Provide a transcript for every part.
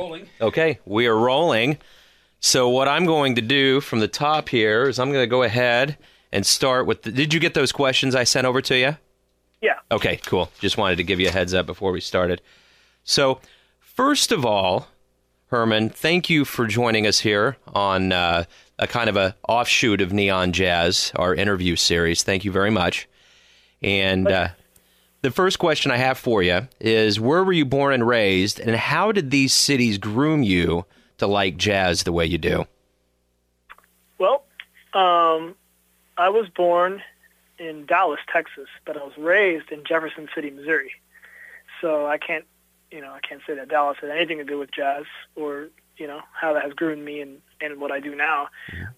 rolling. Okay, we are rolling. So what I'm going to do from the top here is I'm going to go ahead and start with. The, did you get those questions I sent over to you? Yeah. Okay, cool. Just wanted to give you a heads up before we started. So, first of all, Hermon, thank you for joining us here on uh, a kind of a offshoot of Neon Jazz, our interview series. Thank you very much. And uh, the first question I have for you is where were you born and raised, and how did these cities groom you to like jazz the way you do? Well, um, I was born in Dallas, Texas, but I was raised in Jefferson City, Missouri. So I can't, you know, I can't say that Dallas had anything to do with jazz or, you know, how that has groomed me and, and what I do now.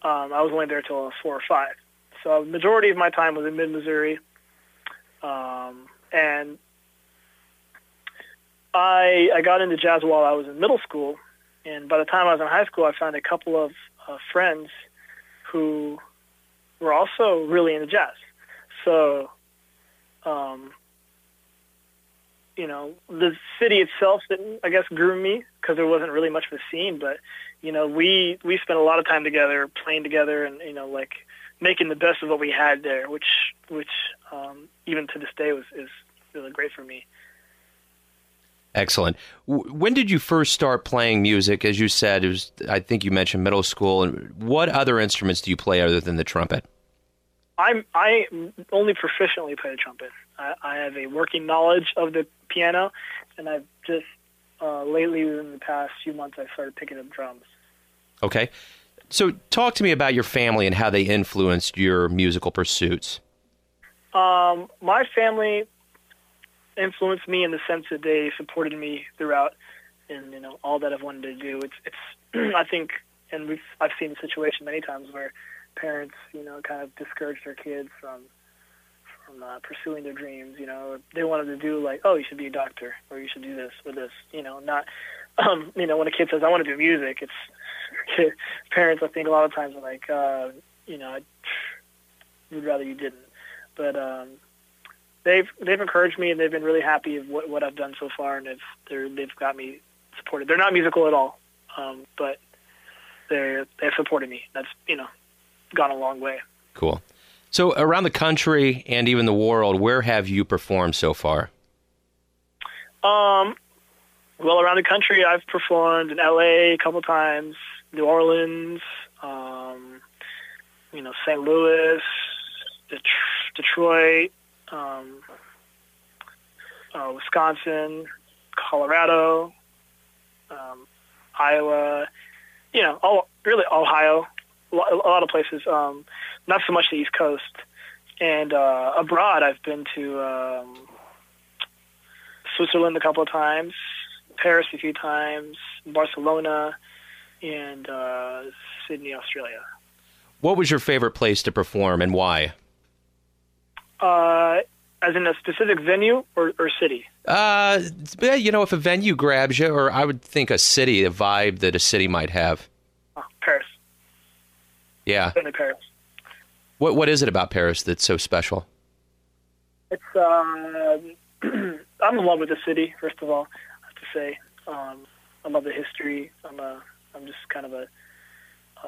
Um, I was only there till I was four or five. So the majority of my time was in mid-Missouri. Um, and I, I got into jazz while I was in middle school. And by the time I was in high school, I found a couple of uh, friends who were also really into jazz. So, um, you know, the city itself didn't, I guess, groom me because there wasn't really much of a scene. But, you know, we we spent a lot of time together, playing together, and you know, like making the best of what we had there, which which um, even to this day was is really great for me. Excellent. When did you first start playing music? As you said, it was I think you mentioned middle school. And what other instruments do you play other than the trumpet? I'm I only proficiently play the trumpet. I, I have a working knowledge of the piano, and I've just uh, lately, in the past few months, I started picking up drums. Okay. So talk to me about your family and how they influenced your musical pursuits. Um, my family influenced me in the sense that they supported me throughout, and you know all that I've wanted to do. It's it's I think, and we've I've seen the situation many times where parents you know kind of discourage their kids from from uh, pursuing their dreams. You know they wanted to do like oh you should be a doctor or you should do this or this. You know not um, you know when a kid says I want to do music, it's parents I think a lot of times are like uh, you know would rather you didn't, but um, they've they've encouraged me and they've been really happy of what, what I've done so far and they've they're they've got me supported. They're not musical at all, um, but they they've supported me. That's you know gone a long way. Cool. So around the country and even the world, where have you performed so far? Um, well, around the country, I've performed in L.A. a couple times, New Orleans, um, you know, St. Louis, Det- Detroit, um, uh, Wisconsin, Colorado, um, Iowa, you know, all really Ohio, a lot, of places. Um, not so much the East Coast, and uh, abroad, I've been to um, Switzerland a couple of times, Paris a few times, Barcelona, and uh, Sydney, Australia. What was your favorite place to perform and why? Uh, as in a specific venue or, or city? Uh, you know, if a venue grabs you, or I would think a city, a vibe that a city might have. Oh, Paris. Yeah. Certainly Paris. What What is it about Paris that's so special? It's um, I'm in love with the city. First of all, I have to say, um, I love the history. I'm a I'm just kind of a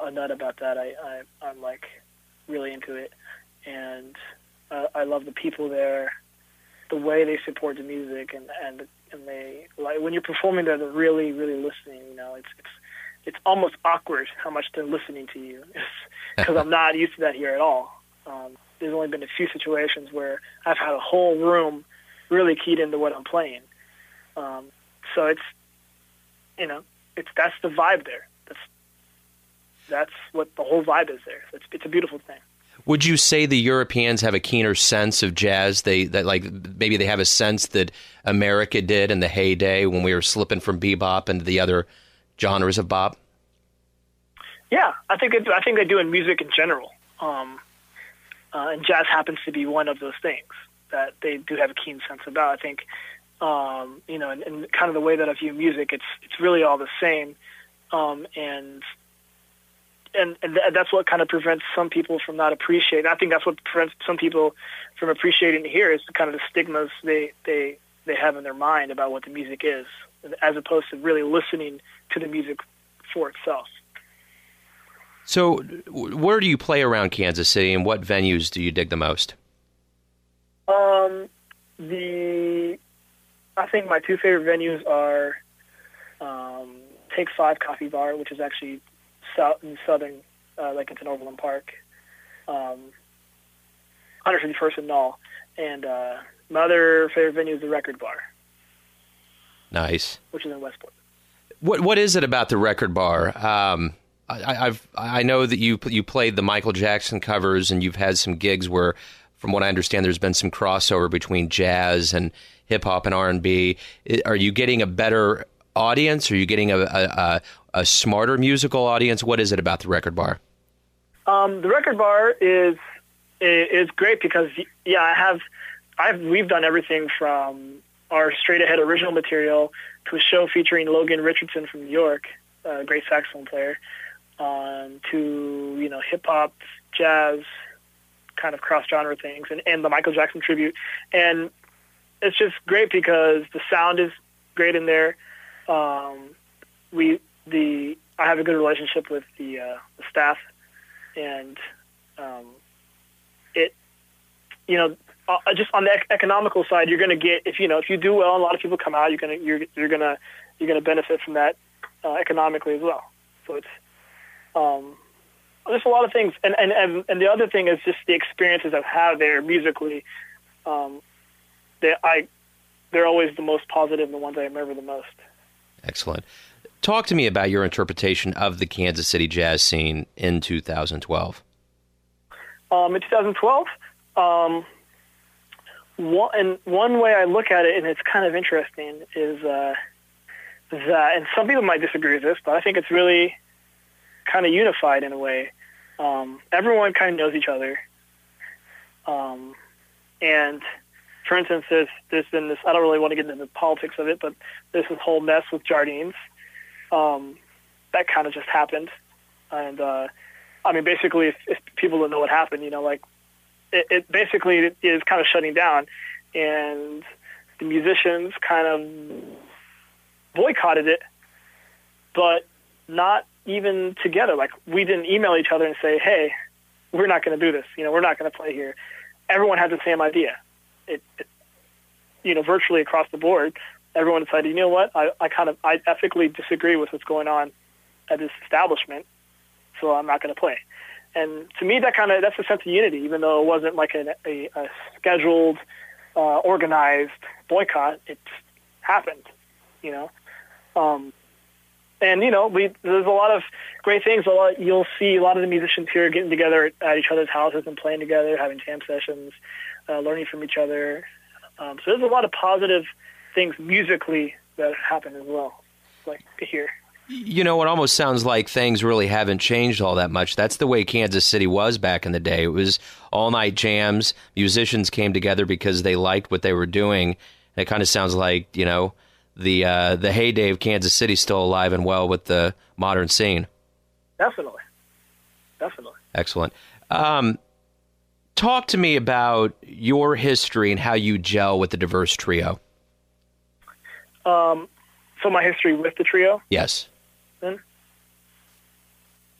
a nut about that. I, I I'm like really into it, and uh, I love the people there, the way they support the music, and and and they like when you're performing there, they're really really listening. You know, it's it's it's almost awkward how much they're listening to you because I'm not used to that here at all. Um, there's only been a few situations where I've had a whole room really keyed into what I'm playing. Um, so it's, you know, it's that's the vibe there. That's that's what the whole vibe is there. It's it's a beautiful thing. Would you say the Europeans have a keener sense of jazz? They that like maybe they have a sense that America did in the heyday when we were slipping from bebop into the other genres of bop. Yeah, I think I think they do in music in general, um, uh, and jazz happens to be one of those things that they do have a keen sense about. I think, um, you know, and, and kind of the way that I view music, it's it's really all the same, um, and and and th- that's what kind of prevents some people from not appreciating. I think that's what prevents some people from appreciating here is the kind of the stigmas they they they have in their mind about what the music is. as opposed to really listening to the music for itself. So, where do you play around Kansas City, and what venues do you dig the most? Um, the I think my two favorite venues are um, Take Five Coffee Bar, which is actually south in southern, uh, like it's in Overland Park, um, 151st and Nall, and uh, my other favorite venue is the Record Bar. Nice. Which is in Westport. What What is it about the Record Bar? Um, I, I've I know that you you played the Michael Jackson covers, and you've had some gigs where, from what I understand, there's been some crossover between jazz and hip hop and R and B. Are you getting a better audience? Are you getting a, a, a smarter musical audience? What is it about the Record Bar? Um, the Record Bar is is great because yeah, I have I've we've done everything from our straight ahead original material to a show featuring Logan Richardson from New York, a great saxophone player, um, to you know hip hop, jazz, kind of cross genre things, and, and the Michael Jackson tribute, and it's just great because the sound is great in there. Um, we the I have a good relationship with the, uh, the staff, and um, it you know uh, just on the ec- economical side, you're going to get if you know if you do well, and a lot of people come out, you're to you're you're to you're to benefit from that uh, economically as well. So it's um, there's a lot of things, and, and and and the other thing is just the experiences I've had there musically. Um, they I they're always the most positive, the ones I remember the most. Excellent. Talk to me about your interpretation of the Kansas City jazz scene in 2012. Um, in 2012, um, one, and one way I look at it, and it's kind of interesting, is uh, that, and some people might disagree with this, but I think it's really kind of unified in a way. Um, everyone kind of knows each other. Um, and for instance, there's there's been this. I don't really want to get into the politics of it, but there's this whole mess with Jardine's. Um, that kind of just happened, and uh, I mean, basically, if, if people don't know what happened, you know, like it, it basically is kind of shutting down, and the musicians kind of boycotted it, but not even together. Like we didn't email each other and say, "Hey, we're not going to do this. You know, we're not going to play here." Everyone had the same idea. It, it, you know, virtually across the board, everyone decided, you know what, I, I kind of I ethically disagree with what's going on at this establishment, so I'm not going to play. And to me, that kind of that's a sense of unity, even though it wasn't like a, a, a scheduled, uh, organized boycott. It happened, you know. Um, and you know, we there's a lot of great things. A lot you'll see a lot of the musicians here getting together at each other's houses and playing together, having jam sessions, uh, learning from each other. Um, so there's a lot of positive things musically that happen as well, like to hear. You know, it almost sounds like things really haven't changed all that much. That's the way Kansas City was back in the day. It was all night jams. Musicians came together because they liked what they were doing. it kind of sounds like, you know, the uh, the heyday of Kansas City still alive and well with the modern scene. Definitely. Definitely. Excellent. Um, talk to me about your history and how you gel with the diverse trio. Um, so my history with the trio. Yes. Then.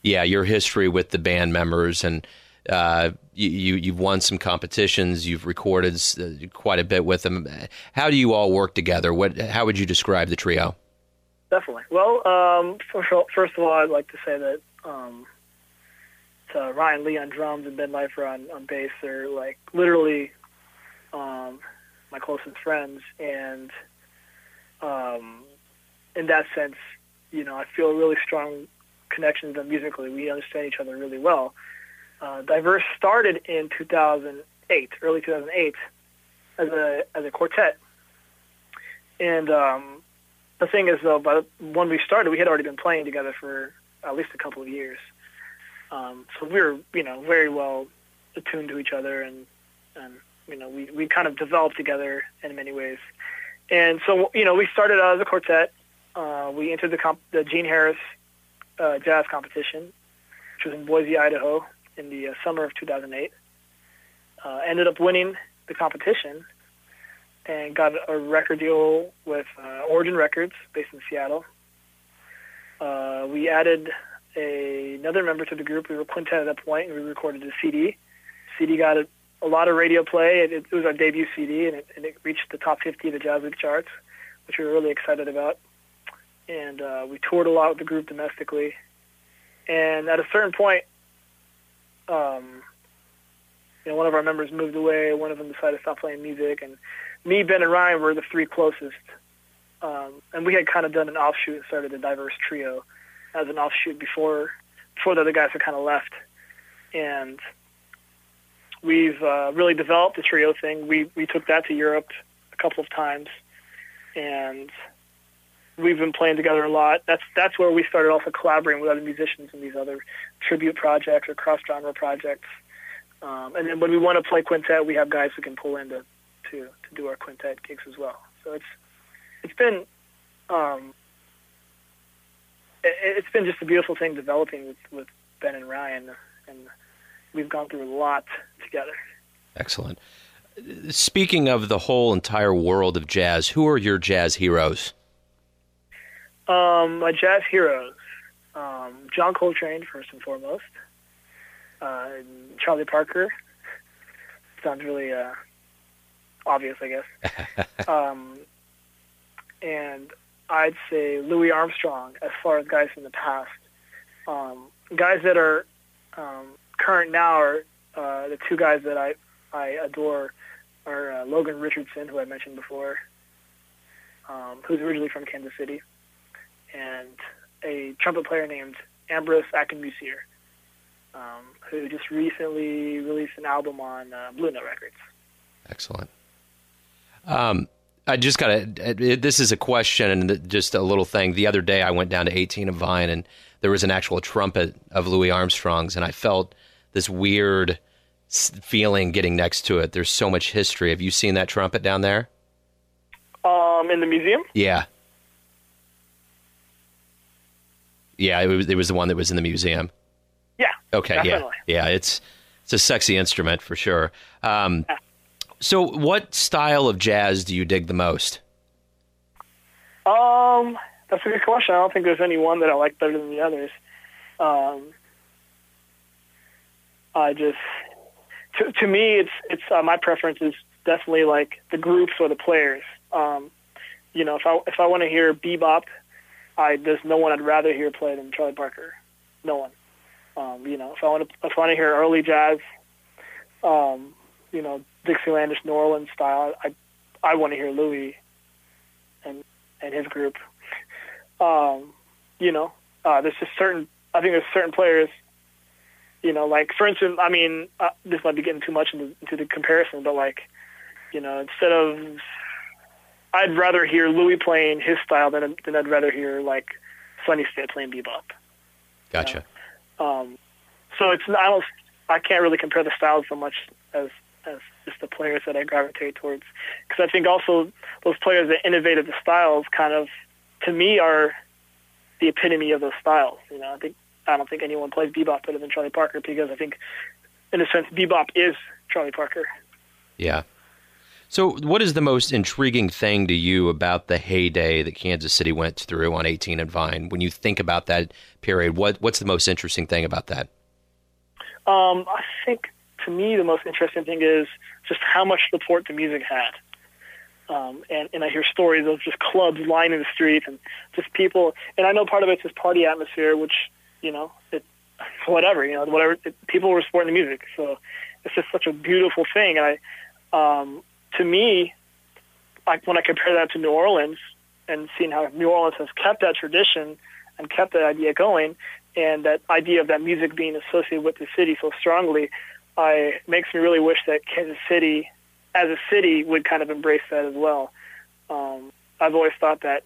Yeah, your history with the band members and uh, you, you have won some competitions. You've recorded uh, quite a bit with them. How do you all work together? What how would you describe the trio? Definitely. Well, um, first of all, I'd like to say that um, to Ryan Lee on drums and Ben Leifer on, on bass. They're like literally um, my closest friends, and um, in that sense, you know, I feel a really strong connection to them musically. We understand each other really well. Uh, Diverse started in 2008, early 2008, as a as a quartet. And um, the thing is, though, but when we started, we had already been playing together for at least a couple of years. Um, so we were, you know, very well attuned to each other, and and you know, we we kind of developed together in many ways. And so, you know, we started out as a quartet. Uh, we entered the comp- the Gene Harris uh, Jazz Competition, which was in Boise, Idaho, in the uh, summer of 2008. Uh, ended up winning the competition, and got a record deal with uh, Origin Records, based in Seattle. Uh, we added a, another member to the group. We were quintet at that point, and we recorded a CD. CD got a, a lot of radio play. It, it was our debut CD, and it, and it reached the top 50 of the Jazz Week charts, which we were really excited about. And uh, we toured a lot with the group domestically. And at a certain point, um, you know, one of our members moved away. One of them decided to stop playing music, and me, Ben, and Ryan were the three closest. Um, and we had kind of done an offshoot and started a diverse trio as an offshoot before before the other guys had kind of left. And we've uh, really developed the trio thing. We we took that to Europe a couple of times, and we've been playing together a lot. That's that's where we started also collaborating with other musicians in these other tribute projects or cross genre projects. Um, and then when we want to play quintet, we have guys who can pull in to, to to do our quintet gigs as well. So it's it's been um, it's been just a beautiful thing developing with with Ben and Ryan, and we've gone through a lot together. Excellent. Speaking of the whole entire world of jazz, who are your jazz heroes? Um, my jazz heroes, um, John Coltrane first and foremost, uh, Charlie Parker. Sounds really uh, obvious, I guess. um, and I'd say Louis Armstrong as far as guys from the past. Um, guys that are um, current now are uh, the two guys that I I adore are uh, Logan Richardson, who I mentioned before, um, who's originally from Kansas City, and a trumpet player named Ambrose Akinmusire, um, who just recently released an album on uh, Blue Note Records. Excellent. Um, I just got to. This is a question and just a little thing. The other day, I went down to 18 of Vine, and there was an actual trumpet of Louis Armstrong's, and I felt this weird feeling getting next to it. There's so much history. Have you seen that trumpet down there? Um, in the museum. Yeah. Yeah, it was, it was the one that was in the museum. Yeah. Okay. Definitely. Yeah. Yeah. It's it's a sexy instrument for sure. Um, yeah. So, what style of jazz do you dig the most? Um, that's a good question. I don't think there's any one that I like better than the others. Um, I just, to, to me, it's it's uh, my preference is definitely like the groups or the players. Um, you know, if I if I want to hear bebop, I there's no one I'd rather hear play than Charlie Parker. No one. Um, you know, if I want to if I want to hear early jazz, um, you know, Dixielandish New Orleans style. I I want to hear Louis and and his group. Um, you know, uh, there's just certain. I think there's certain players. You know, like for instance, I mean, uh, this might be getting too much into, into the comparison, but like, you know, instead of, I'd rather hear Louis playing his style than than I'd rather hear like Sonny Stitt playing bebop. Gotcha. You know? um, so it's I don't I can't really compare the styles so much as as just the players that I gravitate towards. Because I think also those players that innovated the styles kind of, to me, are the epitome of those styles. You know, I think I don't think anyone plays bebop better than Charlie Parker because I think, in a sense, bebop is Charlie Parker. Yeah. So, what is the most intriguing thing to you about the heyday that Kansas City went through on 18 and Vine? When you think about that period, what what's the most interesting thing about that? Um, I think to me, the most interesting thing is just how much support the music had. Um, and, and I hear stories of just clubs lining the street and just people. And I know part of it's just party atmosphere, which, you know, it, whatever, you know, whatever, it, people were supporting the music. So it's just such a beautiful thing. And I, um, to me, like when I compare that to New Orleans and seeing how New Orleans has kept that tradition and kept that idea going, and that idea of that music being associated with the city so strongly, I makes me really wish that Kansas City, as a city, would kind of embrace that as well. Um, I've always thought that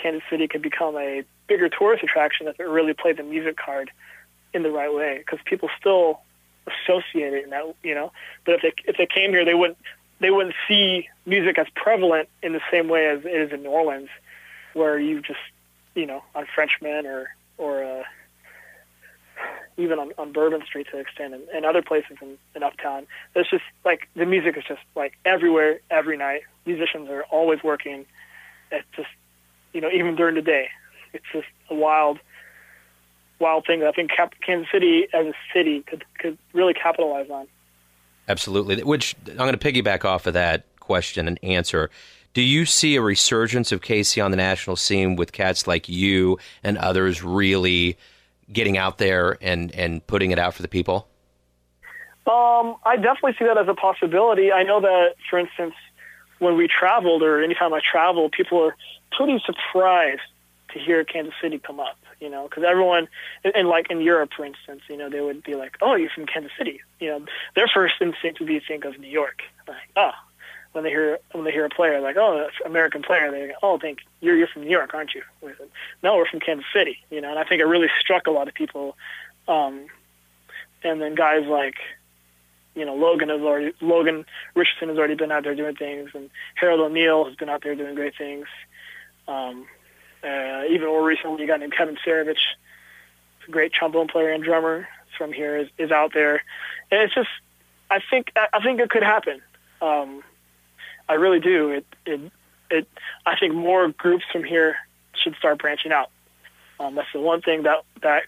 Kansas City could become a bigger tourist attraction if it really played the music card in the right way, because people still associate it in that, you know. But if they if they came here, they wouldn't they wouldn't see music as prevalent in the same way as it is in New Orleans, where you just, you know, on Frenchmen or or uh, even on, on Bourbon Street to an extent, and, and other places in, in Uptown. There's just like the music is just like everywhere, every night, musicians are always working. It's just, you know, even during the day, it's just a wild, wild thing that I think Cap- Kansas City as a city could could really capitalize on. Absolutely. Which I'm going to piggyback off of that question and answer. Do you see a resurgence of KC on the national scene with cats like you and others really getting out there and, and putting it out for the people? Um, I definitely see that as a possibility. I know that, for instance, when we traveled or anytime I travel, people are pretty surprised to hear Kansas City come up, you know, because everyone, and like in Europe, for instance, you know, they would be like, oh, you're from Kansas City. You know, their first instinct would be to think of New York. Like, oh, when they hear when they hear a player like, oh, American player, they go, oh, think you're you're from New York, aren't you? No, we're from Kansas City. You know, and I think it really struck a lot of people. Um, and then guys like, you know, Logan has already Logan Richardson has already been out there doing things, and Harold O'Neal has been out there doing great things. Um, uh, even more recently, you got named Kevin Saravich, a great trombone player and drummer from here, is, is out there, and it's just, I think, I think it could happen. Um, I really do. It, it, it. I think more groups from here should start branching out. Um, that's the one thing that that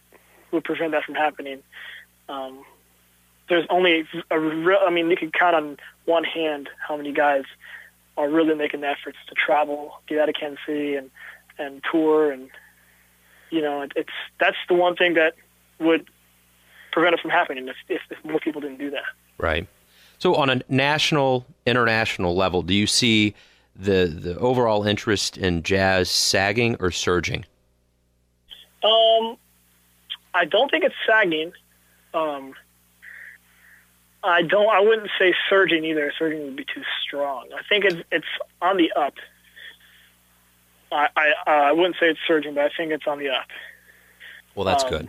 would prevent that from happening. Um, there's only a real. I mean, you can count on one hand how many guys are really making the efforts to travel, get out of Kansas City, and and tour, and you know, it, it's that's the one thing that would prevent it from happening if, if, if more people didn't do that. Right. So, on a national, international level, do you see the the overall interest in jazz sagging or surging? Um, I don't think it's sagging. Um, I don't. I wouldn't say surging either. Surging would be too strong. I think it's it's on the up. I I, I wouldn't say it's surging, but I think it's on the up. Well, that's um, good.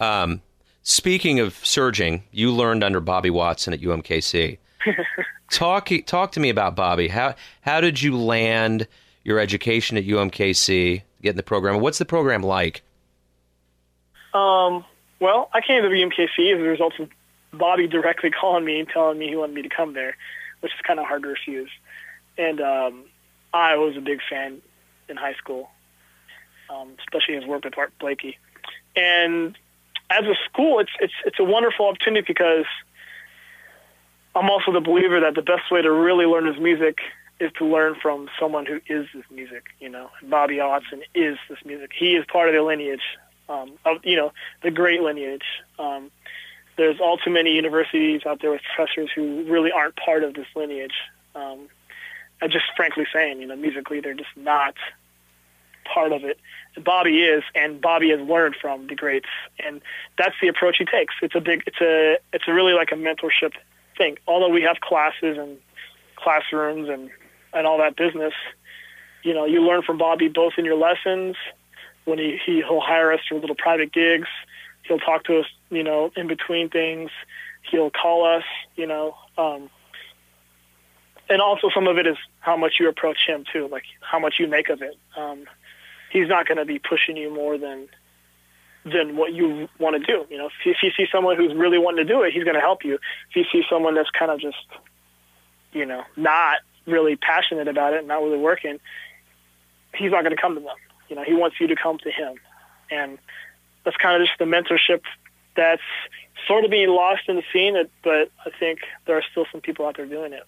Um, speaking of surging, you learned under Bobby Watson at UMKC. talk talk to me about Bobby. How how did you land your education at UMKC? Get in the program. What's the program like? Um. Well, I came to UMKC as a result of Bobby directly calling me and telling me he wanted me to come there, which is kind of hard to refuse. And um, I was a big fan in high school, um, especially his work with Art Blakey. And as a school, it's it's it's a wonderful opportunity because I'm also the believer that the best way to really learn his music is to learn from someone who is this music. You know, Bobby Watson is this music. He is part of the lineage um, of you know the great lineage. Um, there's all too many universities out there with professors who really aren't part of this lineage. Um, I just frankly saying, you know, musically they're just not part of it. Bobby is, and Bobby has learned from the greats, and that's the approach he takes. It's a big, it's a, it's a really like a mentorship thing. Although we have classes and classrooms and and all that business, you know, you learn from Bobby both in your lessons when he, he he'll hire us for little private gigs He'll talk to us, you know, in between things. He'll call us, you know. Um, and also some of it is how much you approach him too, like how much you make of it. Um, he's not going to be pushing you more than than what you want to do. You know, if, if you see someone who's really wanting to do it, he's going to help you. If you see someone that's kind of just, you know, not really passionate about it, and not really working, he's not going to come to them. You know, he wants you to come to him, and that's kind of just the mentorship that's sort of being lost in the scene. But I think there are still some people out there doing it.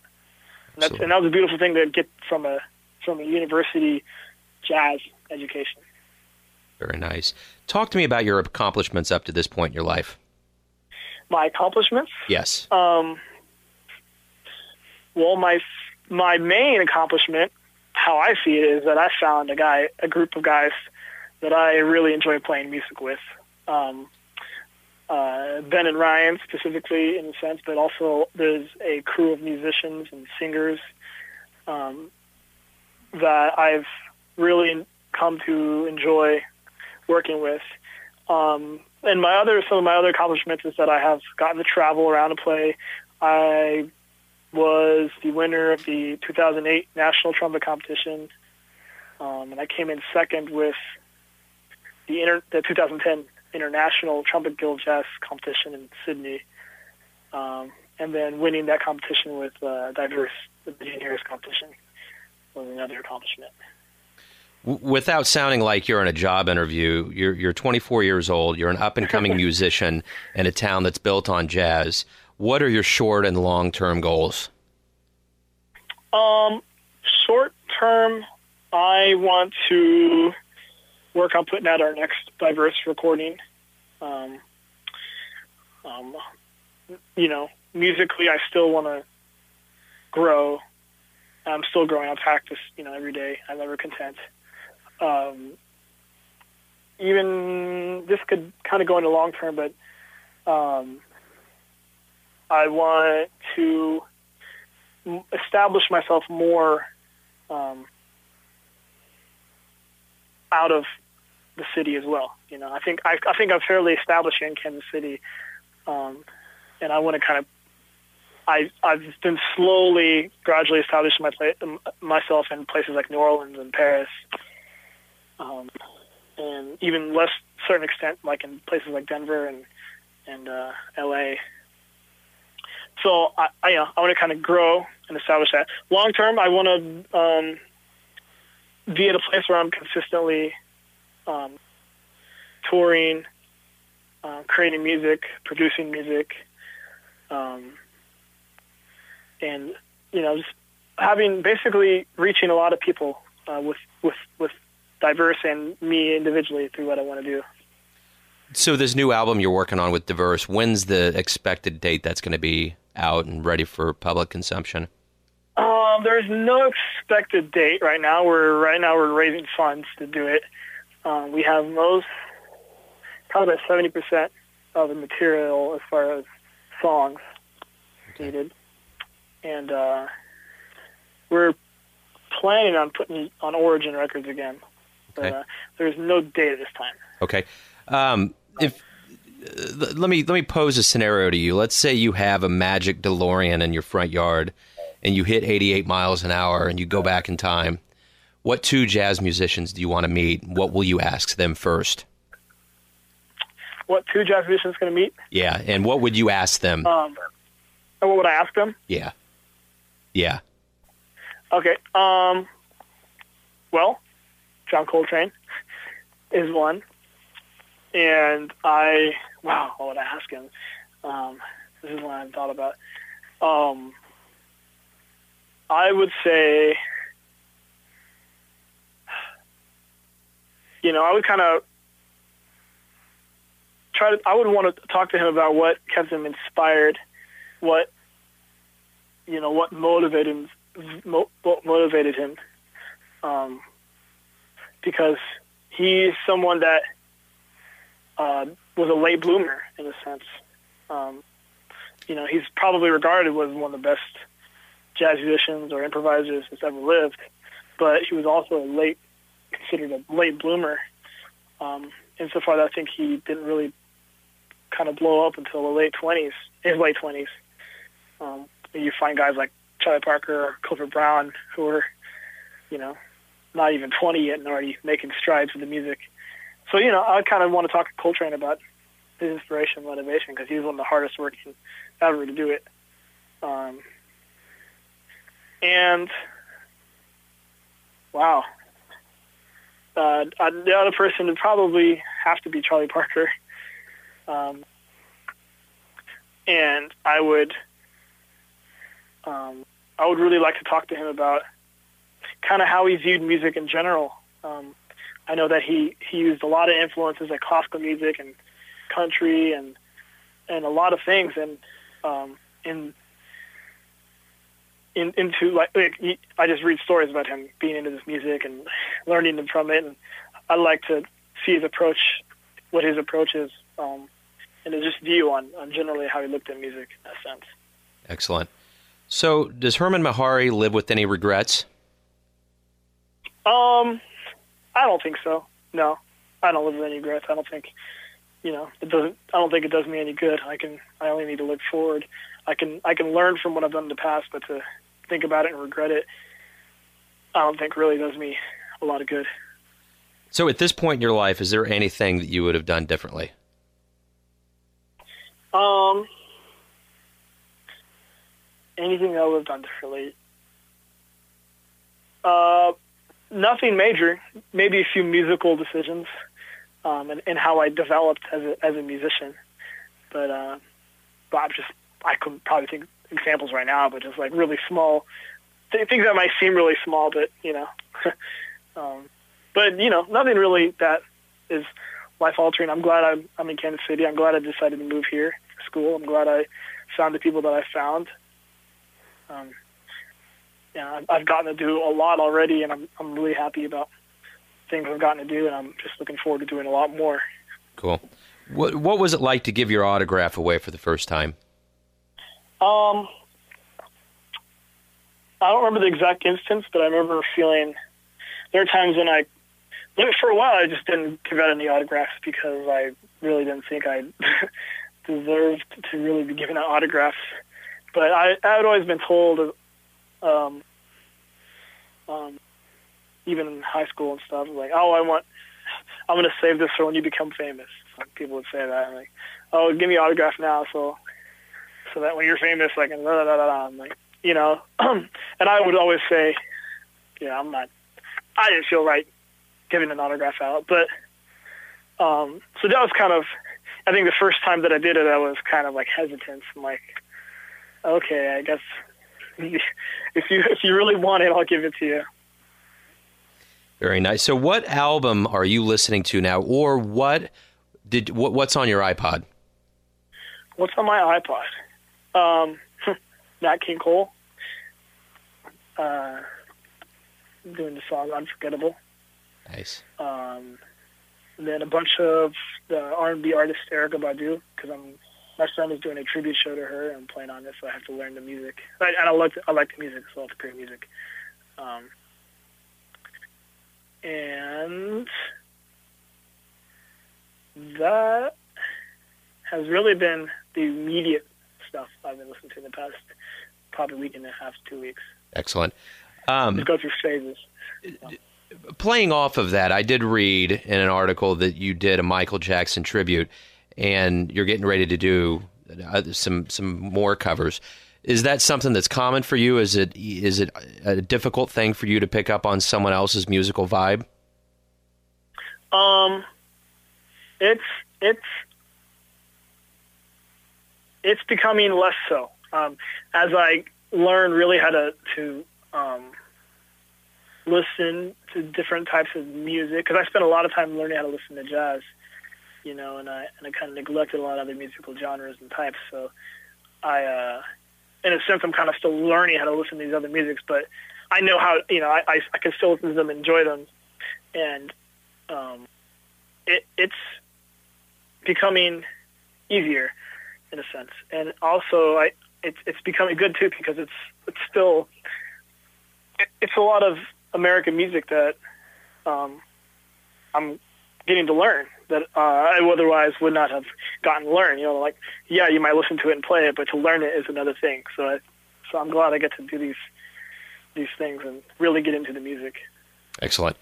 And, that's, and that was a beautiful thing to get from a from a university jazz education. Very nice. Talk to me about your accomplishments up to this point in your life. My accomplishments? Yes. Um, well, my my main accomplishment, how I see it, is that I found a guy, a group of guys that I really enjoy playing music with. Um, uh, ben and Ryan specifically in a sense, but also there's a crew of musicians and singers um, that I've really come to enjoy working with. Um, and my other some of my other accomplishments is that I have gotten to travel around and play. I was the winner of the 2008 national trumpet competition, um, and I came in second with the, inter- the 2010 International Trumpet Guild Jazz Competition in Sydney. Um, and then winning that competition with uh, diverse the Harris competition was another accomplishment. Without sounding like you're in a job interview, you're you're 24 years old. You're an up and coming musician in a town that's built on jazz. What are your short and long term goals? Um, short term, I want to work on putting out our next diverse recording. Um, um, you know, musically, I still want to grow. I'm still growing. I practice, you know, every day. I'm never content. Um, even this could kind of go into long term, but um, I want to establish myself more um, out of the city as well. You know, I think I, I think I'm fairly established in Kansas City, um, and I want to kind of I I've been slowly, gradually establishing my pla- myself in places like New Orleans and Paris, um, and even less certain extent like in places like Denver and and uh, L.A. So I, I, you know, I want to kind of grow and establish that. Long term, I want to um, be at a place where I'm consistently um, touring, uh, creating music, producing music, um, and you know, just having basically reaching a lot of people uh, with with with diverse and me individually through what I want to do. So this new album you're working on with Diverse, when's the expected date that's going to be out and ready for public consumption? Um, there's no expected date right now. We're right now we're raising funds to do it. Um, we have most, probably about seventy percent of the material as far as songs okay. needed, and uh, we're planning on putting on Origin Records again. But okay. uh, there's no data this time. Okay. Um, if uh, let me let me pose a scenario to you. Let's say you have a magic DeLorean in your front yard, and you hit 88 miles an hour, and you go back in time what two jazz musicians do you want to meet? What will you ask them first? What two jazz musicians going to meet? Yeah, and what would you ask them? Um, what would I ask them? Yeah, yeah. Okay. Um. Well, John Coltrane is one, and I wow, what would I ask him? Um, this is one I've thought about. Um, I would say you know, I would kind of try to. I would want to talk to him about what kept him inspired, what you know, what motivated him, what motivated him, um, because he's someone that uh, was a late bloomer in a sense. Um, you know, he's probably regarded as one of the best jazz musicians or improvisers that's ever lived, but he was also a late considered a late bloomer. Um, insofar that I think he didn't really kind of blow up until the late twenties, his late twenties. Um, you find guys like Charlie Parker or Clifford Brown who are, you know, not even 20 yet and already making strides with the music. So, you know, I kind of want to talk to Coltrane about his inspiration and motivation because he's one of the hardest working ever to do it. Um, and wow, uh, the other person would probably have to be Charlie Parker. Um, and I would, um, I would really like to talk to him about kind of how he viewed music in general. Um, I know that he, he used a lot of influences like classical music and country and and a lot of things and um, in in, into like, like he, I just read stories about him being into this music and learning from it, and I like to see his approach, what his approach is, um, and just view on, on generally how he looked at music in that sense. Excellent. So, does Hermon Mehari live with any regrets? Um, I don't think so. No, I don't live with any regrets. I don't think, you know, it doesn't. I don't think it does me any good. I can. I only need to look forward. I can. I can learn from what I've done in the past, but to think about it and regret it, I don't think really does me a lot of good. So, at this point in your life, is there anything that you would have done differently? Um, anything I would have done differently. Uh, nothing major. Maybe a few musical decisions, um, and, and how I developed as a as a musician. But uh, but I'm just I could probably think examples right now, but just like really small th- things that might seem really small, but you know, um, but you know, nothing really that is life altering. I'm glad I'm I'm in Kansas City. I'm glad I decided to move here school. I'm glad I found the people that I found. Um, yeah, I've- I've gotten to do a lot already, and I'm I'm really happy about things I've gotten to do, and I'm just looking forward to doing a lot more. Cool. What What was it like to give your autograph away for the first time? Um, I don't remember the exact instance, but I remember feeling there are times when I, for a while, I just didn't give out any autographs because I really didn't think I deserved to really be giving out autographs. But I, I had always been told, um, um, even in high school and stuff, like, oh, I want, I'm to save this for when you become famous. People would say that, I'm like, oh, give me autograph now, so so that when you're famous, like, da, da, da, da, I'm like, you know, and I would always say, yeah, I'm not, I didn't feel right giving an autograph out, but, um, so that was kind of, I think the first time that I did it, I was kind of like hesitant. I'm like, okay, I guess if you if you really want it, I'll give it to you. Very nice. So, what album are you listening to now, or what did what, what's on your iPod? What's on my iPod? Um, Nat King Cole. Uh, doing the song "Unforgettable." Nice. Um, and then a bunch of the R&B artist Erykah Badu because I'm my son is doing a tribute show to her. and I'm playing on this, so I have to learn the music. I, and I like I like the music, so I have to create music. Um, and that has really been the immediate stuff I've been listening to in the past probably week and a half, two weeks. Excellent. Um, Just go through phases. playing off of that, I did read in an article that you did a Michael Jackson tribute, and you're getting ready to do uh, some some more covers. Is that something that's common for you? Is it is it a difficult thing for you to pick up on someone else's musical vibe? Um, it's it's it's becoming less so um, as I learn really how to to um, listen to different types of music because I spent a lot of time learning how to listen to jazz, you know, and I and I kind of neglected a lot of other musical genres and types. So I, uh, in a sense, I'm kind of still learning how to listen to these other musics, but I know how you know I I, I can still listen to them, enjoy them, and um, it, it's becoming easier in a sense, and also I it's it's becoming good too because it's it's still it, it's a lot of American music that um, I'm getting to learn that uh, I otherwise would not have gotten to learn. You know, like yeah, you might listen to it and play it, but to learn it is another thing. So I, so I'm glad I get to do these these things and really get into the music. Excellent.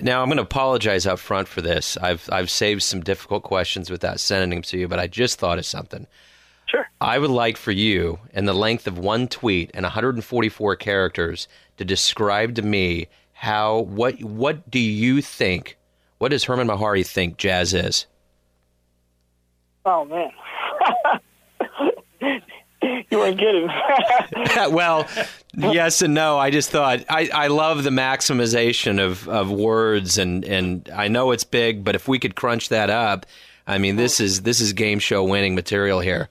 Now I'm going to apologize up front for this. I've I've saved some difficult questions without sending them to you, but I just thought of something. Sure. I would like for you, in the length of one tweet and 144 characters, to describe to me how what what do you think? What does Hermon Mehari think jazz is? Oh man. you weren't kidding. well, yes and no. I just thought I, I love the maximization of, of words and, and I know it's big, but if we could crunch that up, I mean this is this is game show winning material here.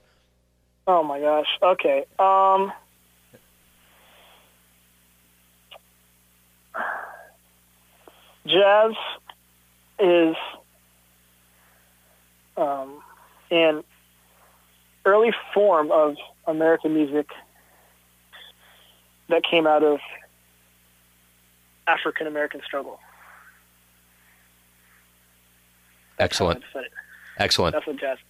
Oh my gosh. Okay. Um Jazz is um an early form of American music that came out of African American struggle. Excellent. Excellent. that's what jazz is.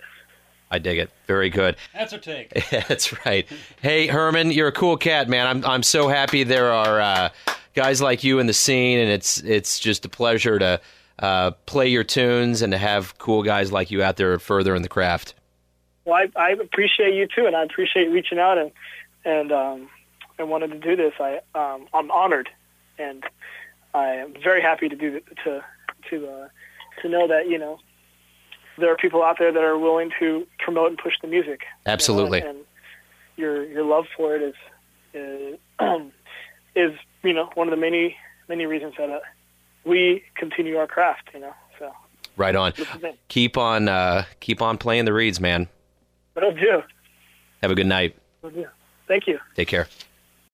I dig it. Very good. That's a take. That's right. Hey Hermon, you're a cool cat, man. I'm I'm so happy there are uh, guys like you in the scene, and it's it's just a pleasure to uh, play your tunes and to have cool guys like you out there further in the craft. Well, I, I appreciate you too, and I appreciate reaching out and and um, and wanted to do this, I um, I'm honored, and I am very happy to do to to uh, to know that you know there are people out there that are willing to promote and push the music. Absolutely. You know, and your your love for it is is, is you know one of the many many reasons that uh, we continue our craft. You know, so Right on. this is it. Keep on uh, keep on playing the reeds, man. But I'll do. Have a good night. Do. Thank you. Take care.